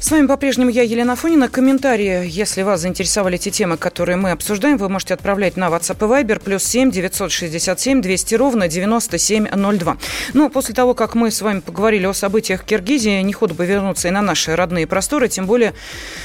С вами по-прежнему я, Елена Фонина. Комментарии, если вас заинтересовали те темы, которые мы обсуждаем, вы можете отправлять на WhatsApp и Viber плюс 7 967 200 ровно 9702. Ну, после того, как мы с вами поговорили о событиях в Киргизии, не ходу бы вернуться и на наши родные просторы, тем более,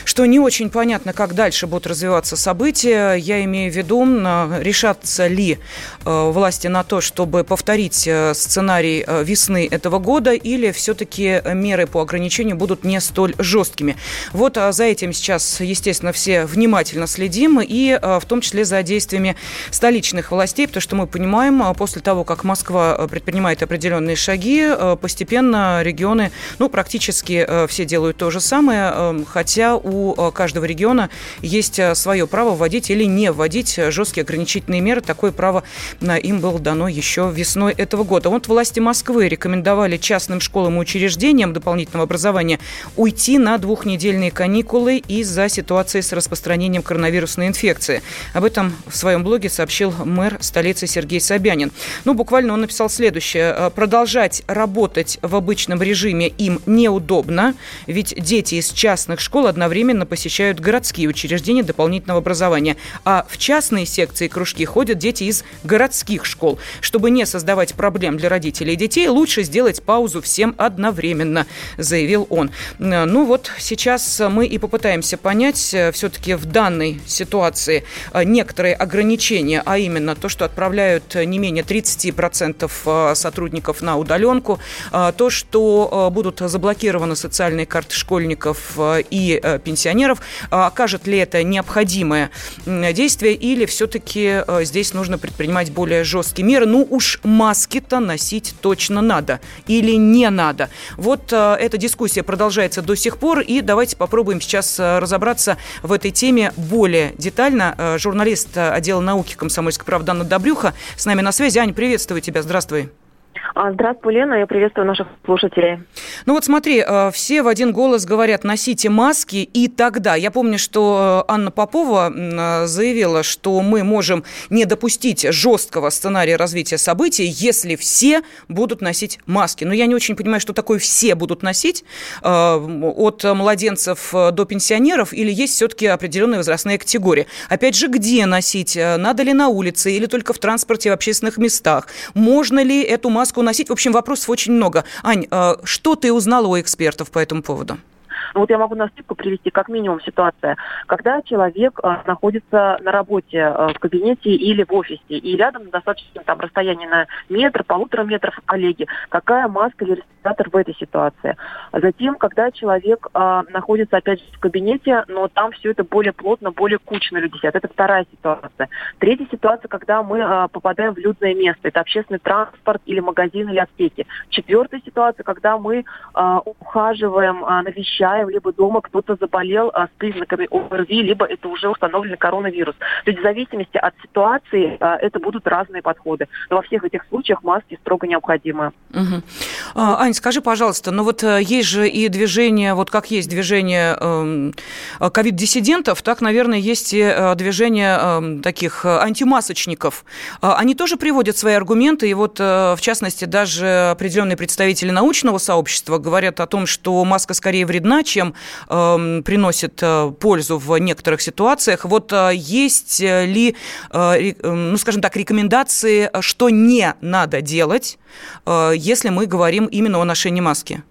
что не очень понятно, как дальше будут развиваться события. Я имею в виду, решатся ли э, власти на то, чтобы повторить э, сценарий э, весны этого года, или все-таки меры по ограничению будут не столь жесткие жесткими. Вот а, за этим сейчас, естественно, все внимательно следим, и а, в том числе за действиями столичных властей, потому что мы понимаем, а, после того, как Москва предпринимает определенные шаги, постепенно регионы, ну, практически все делают то же самое, хотя у каждого региона есть свое право вводить или не вводить жесткие ограничительные меры. Такое право им было дано еще весной этого года. Вот власти Москвы рекомендовали частным школам и учреждениям дополнительного образования уйти на двухнедельные каникулы из-за ситуации с распространением коронавирусной инфекции. Об этом в своем блоге сообщил мэр столицы Сергей Собянин. Ну, буквально он написал следующее. «Э, продолжать работать в обычном режиме им неудобно, ведь дети из частных школ одновременно посещают городские учреждения дополнительного образования, а в частные секции кружки ходят дети из городских школ. Чтобы не создавать проблем для родителей и детей, лучше сделать паузу всем одновременно, заявил он. Э, ну вот, сейчас мы и попытаемся понять э, все-таки в данной ситуации э, некоторые ограничения, а именно то, что отправляют не менее 30% э, сотрудников на удаленку, то, что будут заблокированы социальные карты школьников и пенсионеров, окажет ли это необходимое действие или все-таки здесь нужно предпринимать более жесткие меры. Ну уж маски-то носить точно надо или не надо. Вот эта дискуссия продолжается до сих пор, и давайте попробуем сейчас э, разобраться в этой теме более детально. Э, журналист э, отдела науки комсомольской правды Анна Добрюха с нами на связи. Аня, приветствую тебя. Здравствуй. А, здравствуй, Лена, я приветствую наших слушателей. Ну вот смотри, э, все в один голос говорят, носите маски, и тогда. Я помню, что э, Анна Попова э, заявила, что мы можем не допустить жесткого сценария развития событий, если все будут носить маски. Но я не очень понимаю, что такое все будут носить, от младенцев до пенсионеров, или есть все-таки определенные возрастные категории. Опять же, где носить? Надо ли на улице или только в транспорте в общественных местах? Можно ли эту маску носить. В общем, вопросов очень много. Ань, э, что ты узнала у экспертов по этому поводу? Ну, вот я могу на скидку привести как минимум ситуация, когда человек э, находится на работе э, в кабинете или в офисе, и рядом достаточно там расстояние на метр, полутора метров коллеги, какая маска или респиратор в этой ситуации. А затем, когда человек э, находится опять же в кабинете, но там все это более плотно, более кучно люди сидят. Это вторая ситуация. Третья ситуация, когда мы э, попадаем в людное место. Это общественный транспорт или магазин или аптеки. Четвертая ситуация, когда мы э, ухаживаем, э, навещаем знаем, либо дома кто-то заболел а, с признаками ОРВИ, либо это уже установленный коронавирус. То есть в зависимости от ситуации а, это будут разные подходы. Но во всех этих случаях маски строго необходимы. Угу. А, Ань, скажи, пожалуйста, ну вот э, есть же и движение, вот как есть движение эм, ковид-диссидентов, так, наверное, есть и э, движение эм, таких э, антимасочников. Они тоже приводят свои аргументы, и вот, в частности, даже определенные представители научного сообщества говорят о том, что маска скорее вредна, чем э, приносит э, пользу в некоторых ситуациях. Вот э, есть ли, э, ну, скажем так, рекомендации, что не надо делать, э, если мы говорим именно о ношении маски?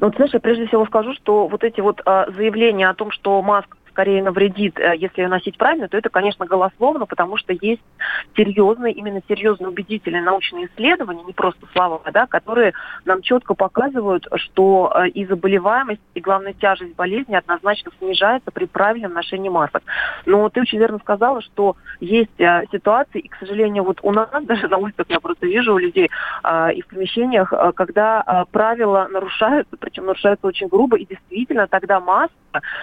Ну, знаешь, я прежде всего скажу, что вот эти вот а, заявления о том, что маска скорее навредит, э, если ее носить правильно, то это, конечно, голословно, потому что есть серьезные, именно серьезные убедительные научные исследования, не просто слова, да, которые нам четко показывают, что э, и заболеваемость, и, главная тяжесть болезни однозначно снижается при правильном ношении масок. Но ты очень верно сказала, что есть э, ситуации, и, к сожалению, вот у нас даже на улицах я просто вижу у людей и в помещениях, когда правила нарушаются, причем нарушаются очень грубо, и действительно тогда маск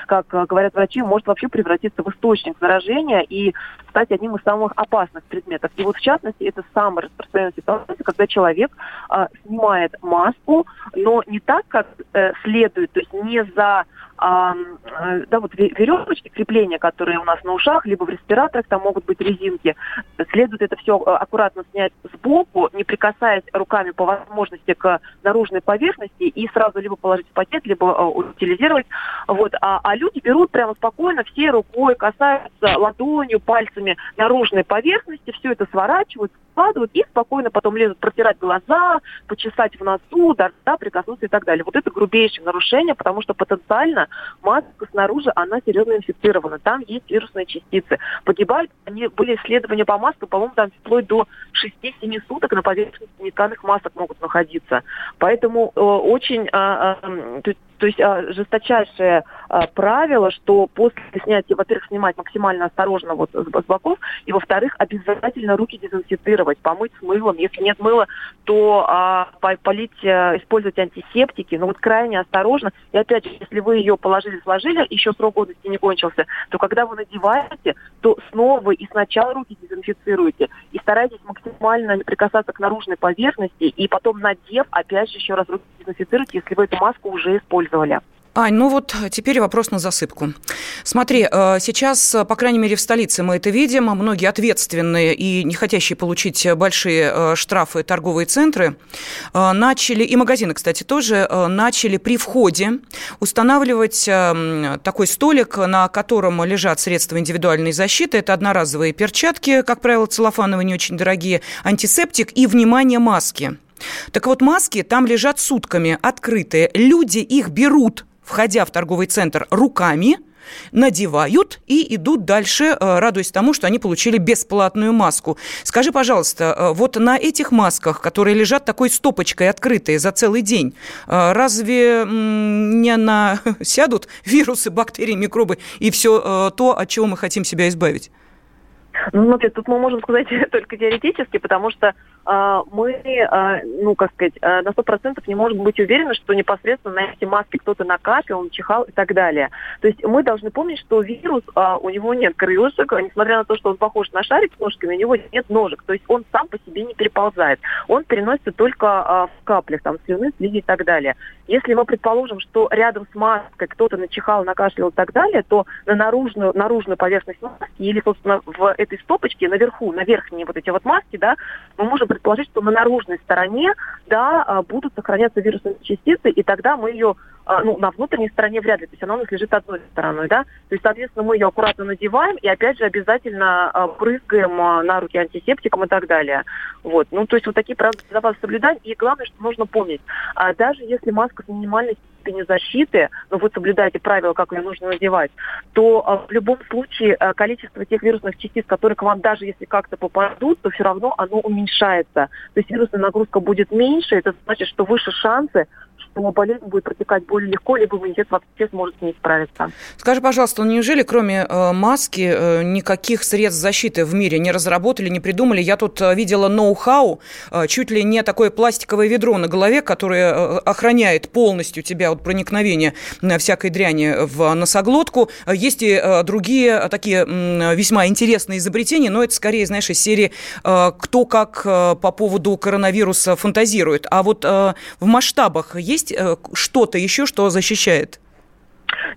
как говорят врачи, может вообще превратиться в источник заражения и стать одним из самых опасных предметов. И вот в частности, это самая распространенная ситуация, когда человек а, снимает маску, но не так, как э, следует, то есть не за а, да, вот веревочки крепления, которые у нас на ушах, либо в респираторах, там могут быть резинки. Следует это все э, аккуратно снять сбоку, не прикасаясь руками по возможности к наружной поверхности и сразу либо положить в пакет, либо э, утилизировать. Вот. А, а люди берут прямо спокойно, все рукой касаются ладонью, пальцами наружной поверхности, все это сворачивают, складывают и спокойно потом лезут протирать глаза, почесать в носу, да, да, прикоснуться и так далее. Вот это грубейшее нарушение, потому что потенциально маска снаружи, она серьезно инфицирована. Там есть вирусные частицы. Погибают, они были исследования по маске, по-моему, там вплоть до 6-7 суток на поверхности нетканых масок могут находиться. Поэтому э, очень э, э, то есть а, жесточайшее а, правило, что после снятия, во-первых, снимать максимально осторожно вот с, с боков, и во-вторых, обязательно руки дезинфицировать, помыть с мылом. Если нет мыла, то а, полить, а, использовать антисептики, но вот крайне осторожно. И опять же, если вы ее положили, сложили, еще срок годности не кончился, то когда вы надеваете, то снова и сначала руки дезинфицируете, и старайтесь максимально не прикасаться к наружной поверхности, и потом надев, опять же, еще раз руки дезинфицируйте, если вы эту маску уже использовали. Ань, ну вот теперь вопрос на засыпку. Смотри, э, сейчас, по крайней мере, в столице мы это видим. Многие ответственные и не хотящие получить большие э, штрафы торговые центры э, начали, и магазины, кстати, тоже, начали при входе устанавливать такой столик, на котором лежат средства индивидуальной защиты. Это одноразовые перчатки, как правило, целлофановые, не очень дорогие, антисептик и, внимание, маски. Так вот, маски там лежат сутками, открытые. Люди их берут, входя в торговый центр, руками, надевают и идут дальше, э, радуясь тому, что они получили бесплатную маску. Скажи, пожалуйста, э, вот на этих масках, которые лежат такой стопочкой открытые за целый день, э, разве не на... сядут вирусы, бактерии, микробы и все то, от чего мы хотим себя избавить? Ну, смотри, тут мы можем сказать только теоретически, потому что мы, э, ну, как сказать, э, на сто процентов не можем быть уверены, что непосредственно на эти маски кто-то накапил, он чихал и так далее. То есть мы должны помнить, что вирус, у него нет крылышек, несмотря на то, что он похож на шарик с ножками, у него нет ножек. То есть он сам по себе не переползает. Он переносится только в каплях, там, слюны, слизи и так далее. Если мы предположим, что рядом с маской кто-то начихал, накашлял и так далее, то на наружную, наружную поверхность маски или, собственно, в этой стопочке наверху, на верхние вот эти вот маски, да, мы можем предположить, что на наружной стороне, да, а, будут сохраняться вирусные частицы, и тогда мы ее ну, на внутренней стороне вряд ли, то есть она у нас лежит одной стороной, да, то есть, соответственно, мы ее аккуратно надеваем и, опять же, обязательно а, прыгаем на руки антисептиком и так далее. Вот, ну, то есть вот такие правила безопасности соблюдаем, и главное, что нужно помнить, даже если маска с минимальной степени защиты, но вы соблюдаете правила, как ее нужно надевать, то а, в любом случае а, количество тех вирусных частиц, которые к вам даже если как-то попадут, то все равно оно уменьшается. То есть вирусная нагрузка будет меньше, это значит, что выше шансы что болезнь будет протекать более легко, либо иммунитет вообще сможет с ней справиться. Скажи, пожалуйста, ну неужели кроме э, маски э, никаких средств защиты в мире не разработали, не придумали? Я тут э, видела ноу-хау, чуть ли не такое пластиковое ведро на голове, которое охраняет полностью тебя от проникновения всякой дряни в носоглотку. Есть и другие такие весьма интересные изобретения, но это скорее, знаешь, из серии кто как по поводу коронавируса фантазирует. А вот в масштабах есть есть э, что-то еще, что защищает?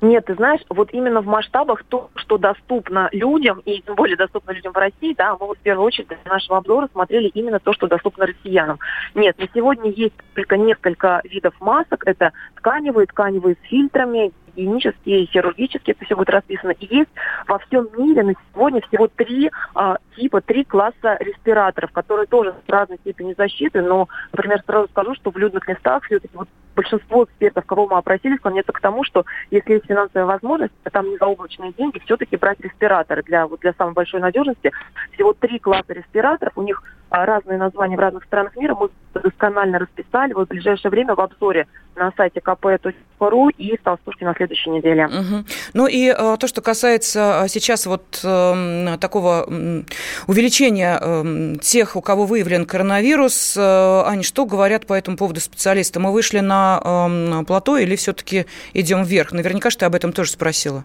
Нет, ты знаешь, вот именно в масштабах то, что доступно людям, и тем более доступно людям в России, да, мы вот в первую очередь для нашего обзора смотрели именно то, что доступно россиянам. Нет, на сегодня есть только несколько видов масок. Это тканевые, тканевые с фильтрами, гигиенические, хирургические, это все будет расписано. И есть во всем мире на сегодня всего три а, типа, три класса респираторов, которые тоже с разной степенью защиты, но, например, сразу скажу, что в людных местах все-таки вот большинство экспертов, кого мы опросили, склоняется к тому, что если есть финансовая возможность, а там не заоблачные деньги, все-таки брать респираторы для, вот, для самой большой надежности. Всего три класса респираторов, у них разные названия в разных странах мира, мы досконально расписали. Вот в ближайшее время в обзоре на сайте kp.ru и стал слушки на следующей неделе. Угу. Ну и э, то, что касается э, сейчас вот э, такого э, увеличения э, тех, у кого выявлен коронавирус, э, Аня, что говорят по этому поводу специалисты? Мы вышли на э, плато или все-таки идем вверх? Наверняка, что ты об этом тоже спросила.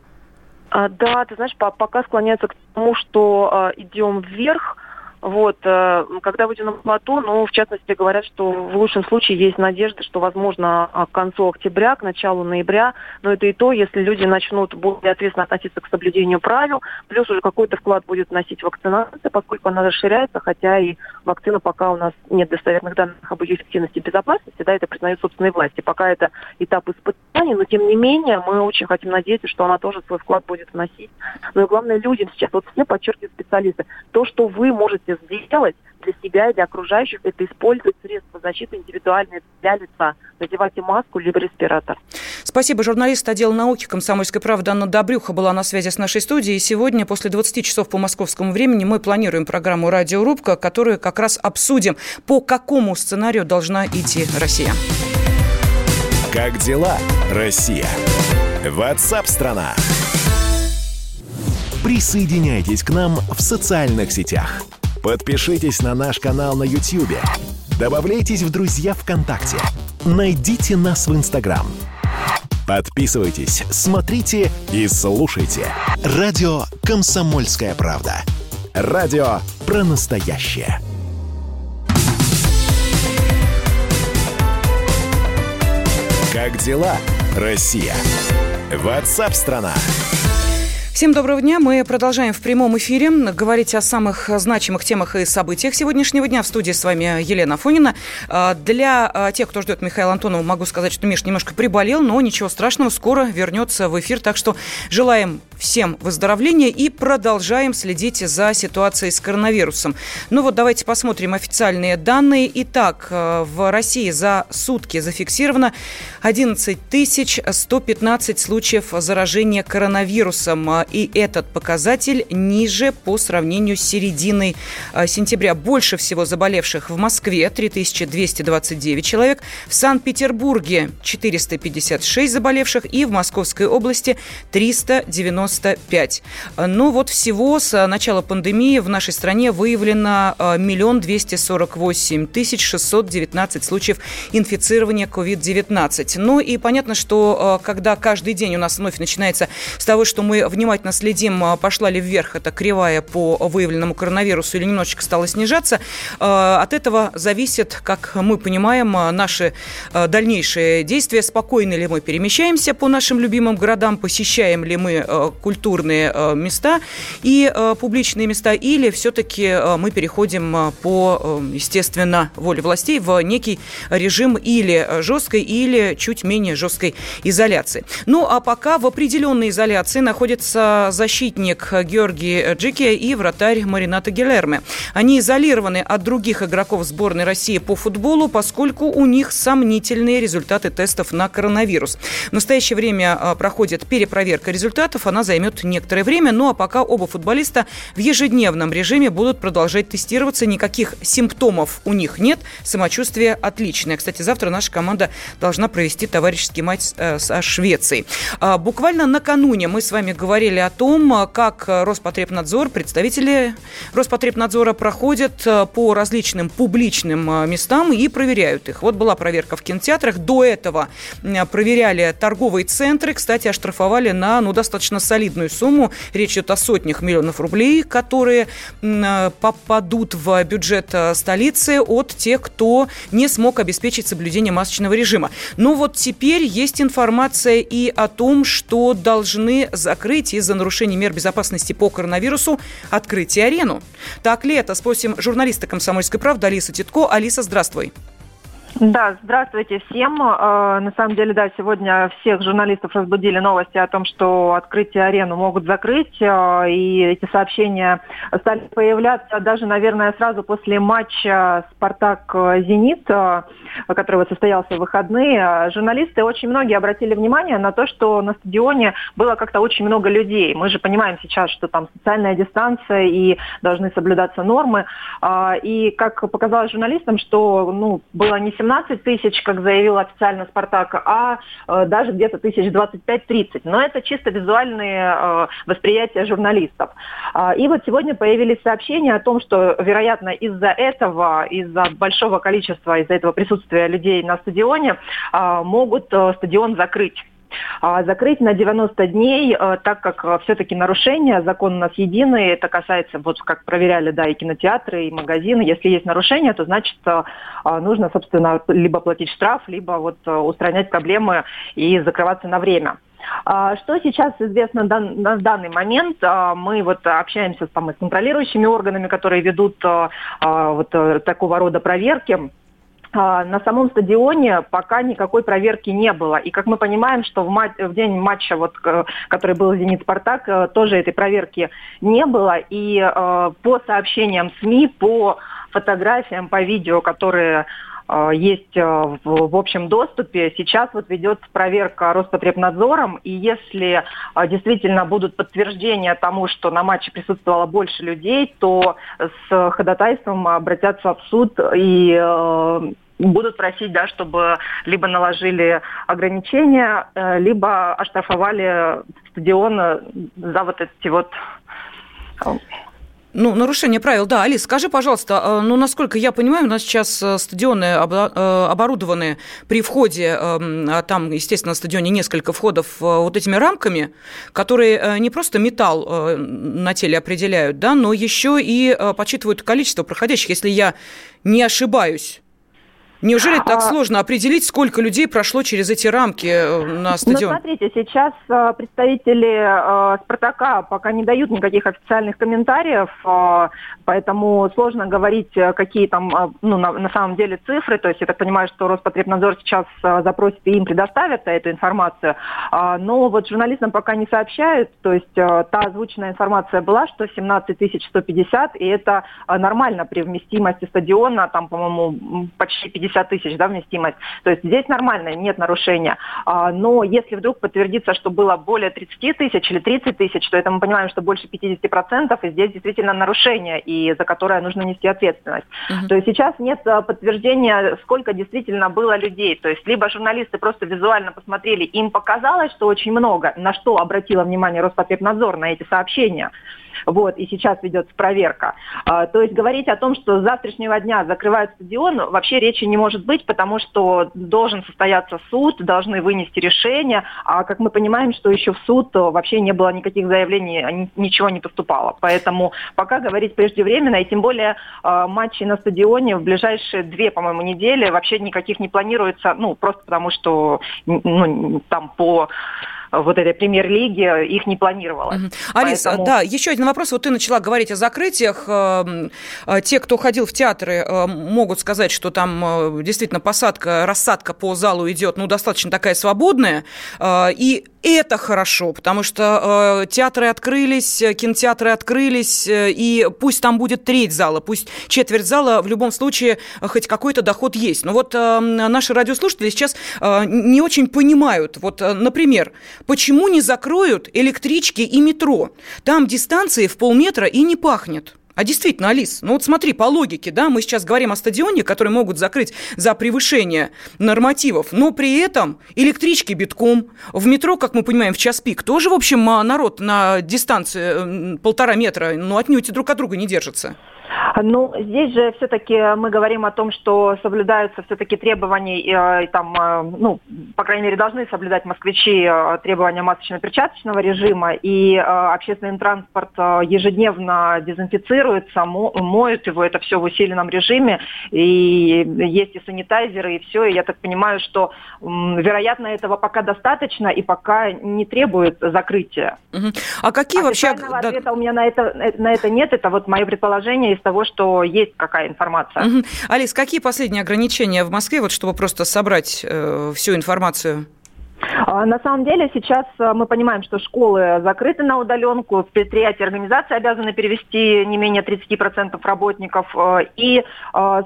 А, да, ты знаешь, пока склоняются к тому, что а, идем вверх. Вот, э, когда выйдем на плато, ну, в частности, говорят, что в лучшем случае есть надежда, что, возможно, а, к концу октября, к началу ноября, но это и то, если люди начнут более ответственно относиться к соблюдению правил, плюс уже какой-то вклад будет носить вакцинация, поскольку она расширяется, хотя и вакцина пока у нас нет достоверных данных об ее эффективности и безопасности, да, это признают собственные власти. Пока это этап испытаний, но тем не менее мы очень хотим надеяться, что она тоже свой вклад будет вносить. Ну и главное людям сейчас, вот все подчеркивают специалисты, то, что вы можете можете сделать для себя и для окружающих, это использовать средства защиты индивидуальные для лица. Надевайте маску либо респиратор. Спасибо. Журналист отдела науки «Комсомольской правды» Анна Добрюха была на связи с нашей студией. И сегодня, после 20 часов по московскому времени, мы планируем программу «Радиорубка», которую как раз обсудим, по какому сценарию должна идти Россия. Как дела, Россия? Ватсап-страна! Присоединяйтесь к нам в социальных сетях – Подпишитесь на наш канал на YouTube. Добавляйтесь в друзья ВКонтакте. Найдите нас в Инстаграм. Подписывайтесь, смотрите и слушайте. Радио «Комсомольская правда». Радио про настоящее. Как дела, Россия? Ватсап-страна! страна Всем доброго дня. Мы продолжаем в прямом эфире говорить о самых значимых темах и событиях сегодняшнего дня. В студии с вами Елена Фонина. А, для а, тех, кто ждет Михаила Антонова, могу сказать, что Миш немножко приболел, но ничего страшного, скоро вернется в эфир. Так что желаем всем выздоровления и продолжаем следить за ситуацией с коронавирусом. Ну вот давайте посмотрим официальные данные. Итак, а, в России за сутки зафиксировано 11 115 случаев заражения коронавирусом и этот показатель ниже по сравнению с серединой а, сентября. Больше всего заболевших в Москве 3229 человек, в Санкт-Петербурге 456 заболевших и в Московской области 395. Ну вот всего с начала пандемии в нашей стране выявлено а, миллион двести сорок восемь тысяч шестьсот девятнадцать случаев инфицирования COVID-19. Ну и понятно, что а, когда каждый день у нас вновь начинается с того, что мы внимательно следим, пошла ли вверх эта кривая по выявленному коронавирусу или немножечко стала снижаться. От этого зависит, как мы понимаем, наши дальнейшие действия. Спокойно ли мы перемещаемся по нашим любимым городам, посещаем ли мы культурные места и публичные места, или все-таки мы переходим по, естественно, воле властей в некий режим или жесткой, или чуть менее жесткой изоляции. Ну, а пока в определенной изоляции находится защитник Георгий Джики и вратарь Марината Гелерме. Они изолированы от других игроков сборной России по футболу, поскольку у них сомнительные результаты тестов на коронавирус. В настоящее время проходит перепроверка результатов, она займет некоторое время, ну а пока оба футболиста в ежедневном режиме будут продолжать тестироваться, никаких симптомов у них нет, самочувствие отличное. Кстати, завтра наша команда должна провести товарищеский матч э, со Швецией. А, буквально накануне мы с вами говорили о том, как Роспотребнадзор, представители Роспотребнадзора проходят э, по различным публичным э, местам и проверяют их. Вот была проверка в кинотеатрах. До этого проверяли торговые центры. Кстати, оштрафовали на ну, достаточно солидную сумму. Речь идет о сотнях миллионов рублей, которые э, попадут в бюджет столицы от тех, кто не смог обеспечить соблюдение масочного режима. Но вот теперь есть информация и о том, что должны закрыть из из-за нарушений мер безопасности по коронавирусу открыть арену. Так ли это? Спросим журналиста «Комсомольской правды» Алиса Титко. Алиса, здравствуй. Да, здравствуйте всем. Э, на самом деле, да, сегодня всех журналистов разбудили новости о том, что открытие арену могут закрыть, э, и эти сообщения стали появляться даже, наверное, сразу после матча «Спартак-Зенит», который вот состоялся в выходные. Журналисты очень многие обратили внимание на то, что на стадионе было как-то очень много людей. Мы же понимаем сейчас, что там социальная дистанция и должны соблюдаться нормы. Э, и как показалось журналистам, что ну, было не 17 тысяч, как заявил официально «Спартак», а э, даже где-то тысяч 25-30. Но это чисто визуальные э, восприятия журналистов. Э, и вот сегодня появились сообщения о том, что, вероятно, из-за этого, из-за большого количества, из-за этого присутствия людей на стадионе, э, могут э, стадион закрыть. А, закрыть на 90 дней, э, так как э, все-таки нарушения, закон у нас единый, это касается, вот как проверяли, да, и кинотеатры, и магазины, если есть нарушения, то значит э, нужно, собственно, либо платить штраф, либо вот устранять проблемы и закрываться на время. А, что сейчас известно на данный момент? Мы вот общаемся там, с контролирующими органами, которые ведут вот такого рода проверки на самом стадионе пока никакой проверки не было. И как мы понимаем, что в, мат- в день матча, вот, который был «Зенит-Спартак», э, тоже этой проверки не было. И э, по сообщениям СМИ, по фотографиям, по видео, которые есть э, в, общем доступе. Сейчас вот ведется проверка Роспотребнадзором, и если действительно будут подтверждения тому, что на матче присутствовало больше людей, то с ходатайством обратятся в суд и будут просить, да, чтобы либо наложили ограничения, э, либо оштрафовали стадион э, за вот эти вот э, ну, нарушение правил, да. Алис, скажи, пожалуйста, ну, насколько я понимаю, у нас сейчас стадионы оборудованы при входе, эм, а там, естественно, на стадионе несколько входов вот этими рамками, которые не просто металл на теле определяют, да, но еще и подсчитывают количество проходящих, если я не ошибаюсь. Неужели так а... сложно определить, сколько людей прошло через эти рамки э, на стадион? Ну, смотрите, сейчас э, представители э, «Спартака» пока не дают никаких официальных комментариев, поэтому сложно говорить, какие там, ну, на, на самом деле цифры. То есть я так понимаю, что Роспотребнадзор сейчас запросит и им предоставят эту информацию. Но вот журналистам пока не сообщают. То есть та озвученная информация была, что 17 150, и это нормально при вместимости стадиона, там, по-моему, почти 50 50 тысяч да, вместимость. То есть здесь нормально, нет нарушения. А, но если вдруг подтвердится, что было более 30 тысяч или 30 тысяч, то это мы понимаем, что больше 50%, и здесь действительно нарушение, и за которое нужно нести ответственность. Угу. То есть сейчас нет а, подтверждения, сколько действительно было людей. То есть либо журналисты просто визуально посмотрели, им показалось, что очень много, на что обратила внимание Роспотребнадзор на эти сообщения. Вот, и сейчас ведется проверка. А, то есть говорить о том, что с завтрашнего дня закрывают стадион, вообще речи не может быть, потому что должен состояться суд, должны вынести решение, а как мы понимаем, что еще в суд вообще не было никаких заявлений, ничего не поступало. Поэтому пока говорить преждевременно, и тем более э, матчи на стадионе в ближайшие две, по-моему, недели вообще никаких не планируется, ну, просто потому что ну, там по вот этой премьер-лиги их не планировалось. Угу. Алис, Поэтому... да, еще один вопрос. Вот ты начала говорить о закрытиях. Эм, э, те, кто ходил в театры, э, могут сказать, что там э, действительно посадка, рассадка по залу идет, ну, достаточно такая свободная. И это хорошо, потому что э, театры открылись, кинотеатры открылись, и пусть там будет треть зала, пусть четверть зала, в любом случае хоть какой-то доход есть. Но вот э, наши радиослушатели сейчас э, не очень понимают. Вот, например, Почему не закроют электрички и метро? Там дистанции в полметра и не пахнет. А действительно, Алис, ну вот смотри, по логике, да, мы сейчас говорим о стадионе, который могут закрыть за превышение нормативов, но при этом электрички битком, в метро, как мы понимаем, в час пик, тоже, в общем, народ на дистанции полтора метра, ну, отнюдь друг от друга не держится. Ну, здесь же все-таки мы говорим о том, что соблюдаются все-таки требования, и, и там, э, ну, по крайней мере, должны соблюдать москвичи э, требования масочно-перчаточного режима, и э, общественный транспорт ежедневно дезинфицируется, мо, моют его, это все в усиленном режиме, и есть и санитайзеры, и все, и я так понимаю, что, вероятно, этого пока достаточно, и пока не требует закрытия. А какие вообще... ответа у меня на это, на это нет, это вот мое предположение, из того, что есть какая информация. Угу. Алис, какие последние ограничения в Москве, вот чтобы просто собрать э, всю информацию? А, на самом деле сейчас а, мы понимаем, что школы закрыты на удаленку, предприятия организации обязаны перевести не менее 30% работников. А, и,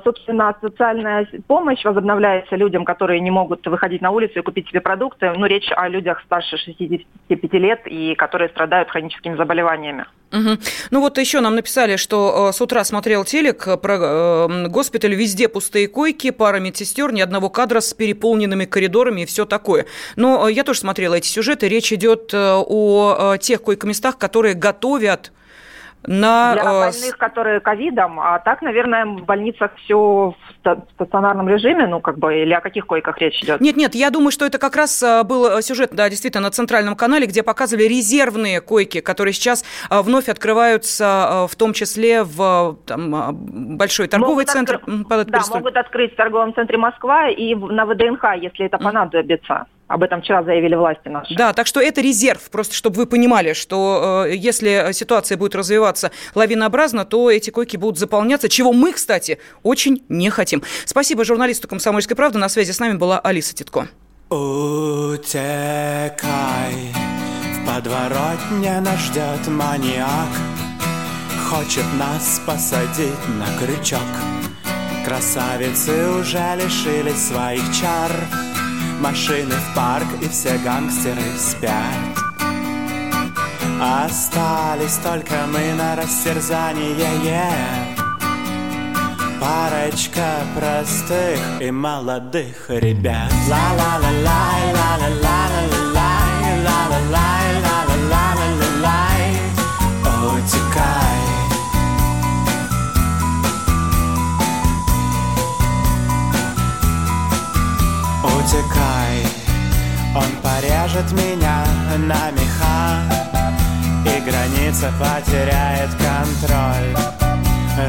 собственно, социальная помощь возобновляется людям, которые не могут выходить на улицу и купить себе продукты. Ну, речь о людях старше 65 лет и которые страдают хроническими заболеваниями. Угу. Ну вот еще нам написали, что э, с утра смотрел телек э, про э, госпиталь, везде пустые койки, пара медсестер, ни одного кадра с переполненными коридорами и все такое. Но я тоже смотрела эти сюжеты, речь идет о тех койко-местах, которые готовят на... Для больных, которые ковидом, а так, наверное, в больницах все в стационарном режиме, ну, как бы, или о каких койках речь идет? Нет, нет, я думаю, что это как раз э, был э, сюжет, да, действительно, на центральном канале, где показывали резервные койки, которые сейчас вновь открываются, в том числе в там, большой торговый могут центр. Откры... Да, могут открыть в торговом центре Москва и на ВДНХ, если это понадобится. Об этом вчера заявили власти наши. Да, так что это резерв, просто чтобы вы понимали, что э, если ситуация будет развиваться лавинообразно, то эти койки будут заполняться, чего мы, кстати, очень не хотим. Спасибо журналисту «Комсомольской правды». На связи с нами была Алиса Титко. Утекай, в подворотне нас ждет маньяк Хочет нас посадить на крючок Красавицы уже лишились своих чар Машины в парк и все гангстеры спят. Остались только мы на растерзание yeah. Парочка простых и молодых ребят. Ла-ла-ла-лай, ла-ла-ла-ла-лай, ла-ла-лай, ла-ла-ла-ла-лай Утекай, он порежет меня на меха И граница потеряет контроль.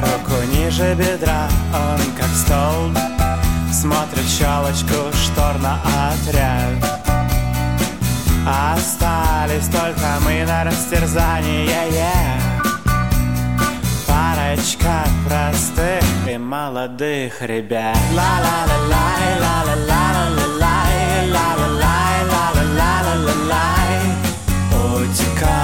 Руку ниже бедра, он как столб Смотрит щелочку штор на отряд. Остались только мы на растерзание yeah. Парочка простых и молодых ребят. Ла-ла-ла-лай, ла-ла-ла-ла-ла-лай Ла-ла-лай, ла-ла-ла-ла-лай Утекай